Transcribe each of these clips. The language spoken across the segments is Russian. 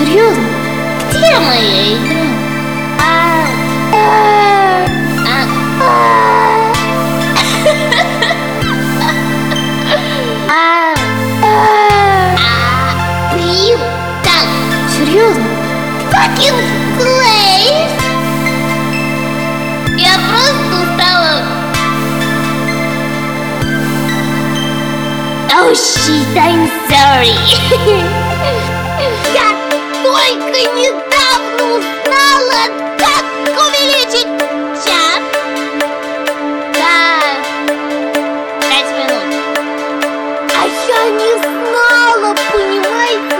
Серьезно? Где моя игра? А, а, а, а, а, Блин, так, серьезно? Fucking Глейс! Я просто устала. Oh shit, I'm sorry. Только недавно узнала, как увеличить час. Да, пять минут. А я не знала, понимаете?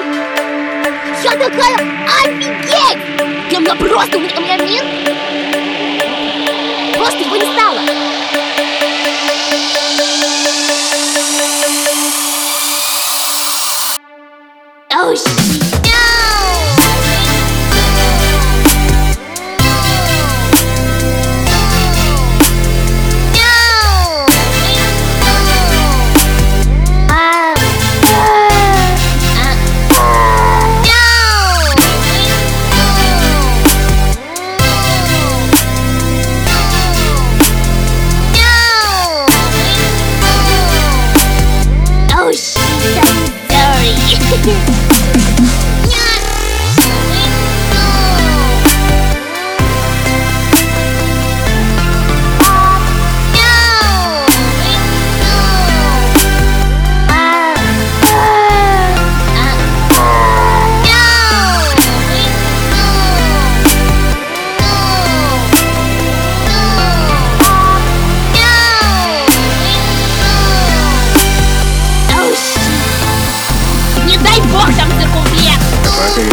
Я такая, офигеть! Для меня просто, у меня мир Просто его не стало Thank you.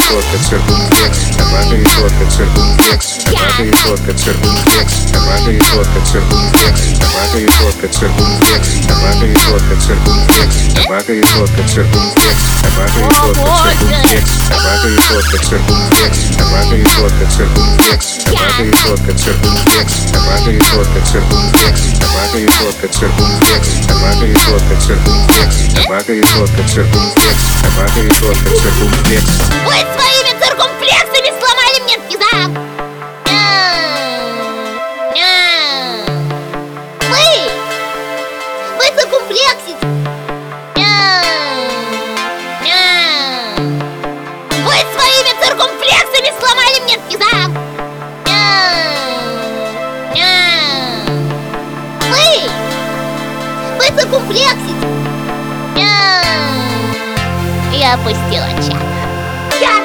focus or boom flex, and rather you focus or boom flex, and rather you focus or boom flex, and rather you focus or boom flex, and rather you focus or boom flex, and rather you focus or boom flex, and rather you focus or boom flex, and rather you focus or boom flex. Кошка циркумфлекс. Собака и кошка циркумфлекс. Собака и кошка циркумфлекс. Собака и кошка циркумфлекс. Собака и кошка циркумфлекс. Собака и кошка циркумфлекс. Собака и кошка циркумфлекс. Собака и кошка циркумфлекс. Вы своими циркумфлексами сломали циркумфлексами сломали мне физа! Вы! Вы циркумфлексите! Я опустила чат. Я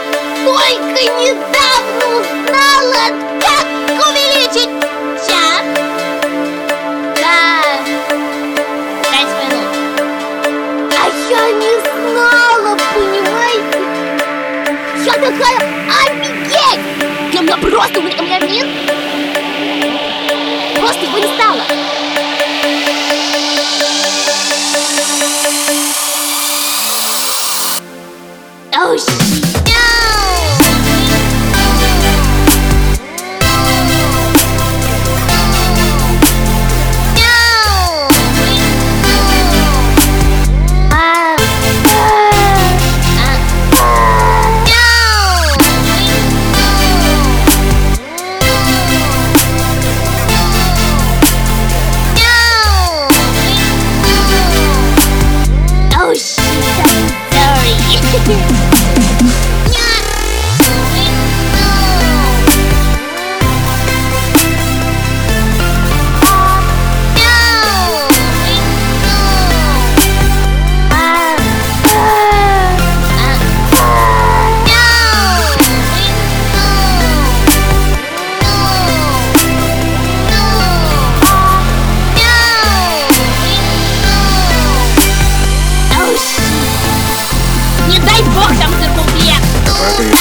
только недавно узнала, как час. Просто, у меня, у мир Просто его не стало. Oh shit! you.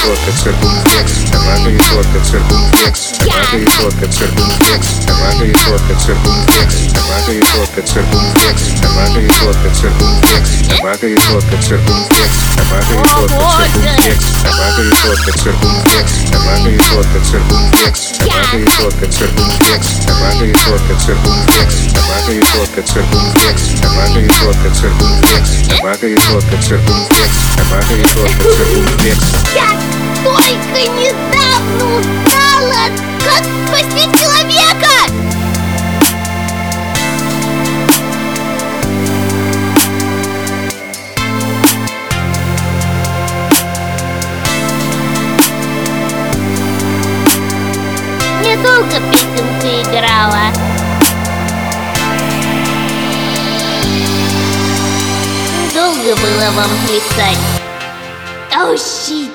сотка, циркумфлекс, тамада и сотка, циркумфлекс, тамада и сотка, циркумфлекс, тамада и сотка, циркумфлекс, тамада и сотка, циркумфлекс, Собака и кошка циркумфлекс. Собака и кошка циркумфлекс. Собака и кошка циркумфлекс. Собака и кошка циркумфлекс. Собака и кошка циркумфлекс. Собака и кошка циркумфлекс. Собака и кошка циркумфлекс. Собака и кошка циркумфлекс. Собака и кошка циркумфлекс. Собака и кошка циркумфлекс. Собака и кошка циркумфлекс. Я только недавно узнала, как спасти играла. Долго было вам плясать. Oh, shit.